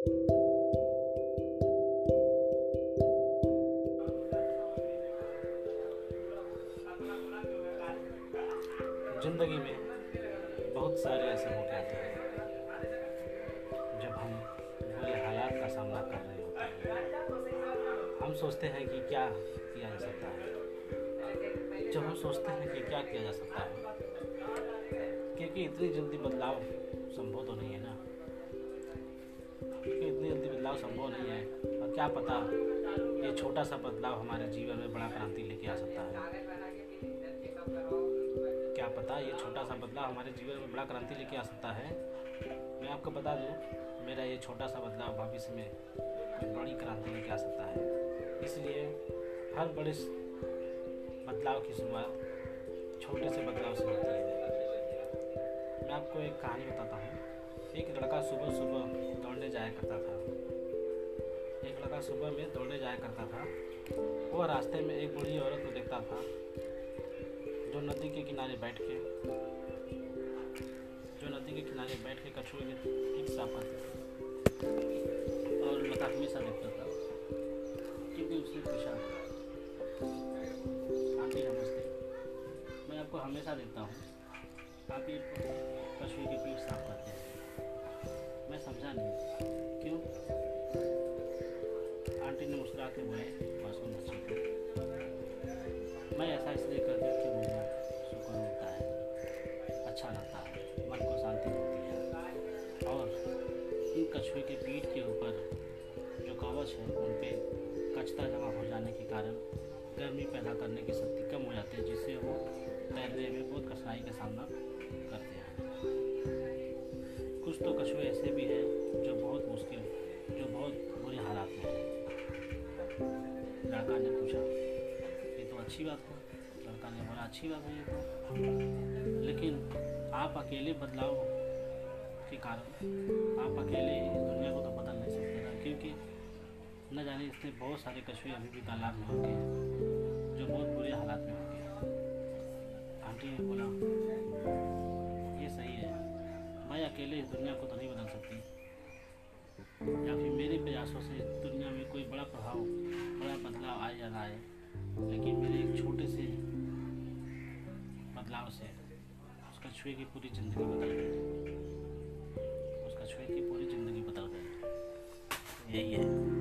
ज़िंदगी में बहुत सारे ऐसे मौके आते हैं, जब हम बुरे हालात का सामना कर रहे होते हैं। हम सोचते हैं कि क्या किया जा सकता है। जब हम सोचते हैं कि क्या किया जा सकता है, क्योंकि इतनी जल्दी बदलाव संभव तो नहीं है ना। क्योंकि इतनी जल्दी बदलाव संभव नहीं है। और क्या पता ये छोटा सा बदलाव हमारे जीवन में बड़ा क्रांति लेके आ सकता है। क्या पता ये छोटा सा बदलाव हमारे जीवन में बड़ा क्रांति लेके आ सकता है। मैं आपको बता दूँ, मेरा ये छोटा सा बदलाव भविष्य में बड़ी क्रांति लेके आ सकता है। इसलिए हर बड़े बदलाव की शुरुआत छोटे से बदलाव से होती है। मैं आपको एक कहानी बताता हूँ। एक लड़का सुबह सुबह दौड़ने जाया करता था। एक लड़का सुबह में दौड़ने जाया करता था। वह रास्ते में एक बूढ़ी औरत को देखता था, जो नदी के किनारे बैठ के जो नदी के किनारे बैठ के कछुए के ठीक साफ़ करते थे। और लता हमेशा देखता था। क्योंकि उसने पूछा, आंटी, नमस्ते। मैं आपको हमेशा देखता हूँ। आप ये कछुए की पीठ साफ़ करते हैं। मैं समझा नहीं के बोले मासूम बच्चे को मैं ऐसा इसलिए करती हूँ कि मुझे सुकून मिलता है अच्छा लगता है, मन को शांति मिलती है। और इन कछुए के पीठ के ऊपर जो कवच है, उन पर कचता जमा हो जाने के कारण गर्मी पैदा करने की शक्ति कम हो जाती है, जिससे वो तैरने में बहुत कठिनाई का सामना करते हैं। कुछ तो कछुए ऐसे भी हैं जो बहुत मुश्किल, जो बहुत बुरे हालात में हैं। लड़का ने पूछा, ये तो अच्छी बात है। लड़का ने बोला, अच्छी बात है ये तो। लेकिन आप अकेले बदलाव के कारण, आप अकेले इस दुनिया को तो बदल नहीं सकते ना, क्योंकि न जाने इसमें बहुत सारे कछुए अभी भी तालाब में होंगे जो बहुत बुरे हालात में होंगे आंटी ने बोला, ये सही है। मैं अकेले इस दुनिया को तो नहीं बदल सकती। या फिर मेरे प्रयासों से कोई बड़ा प्रभाव, बड़ा बदलाव आए जा रहा है। लेकिन मेरे एक छोटे से बदलाव से उसका छुए की पूरी ज़िंदगी बदल गई। उसका छुए की पूरी ज़िंदगी बदल गई। यही है।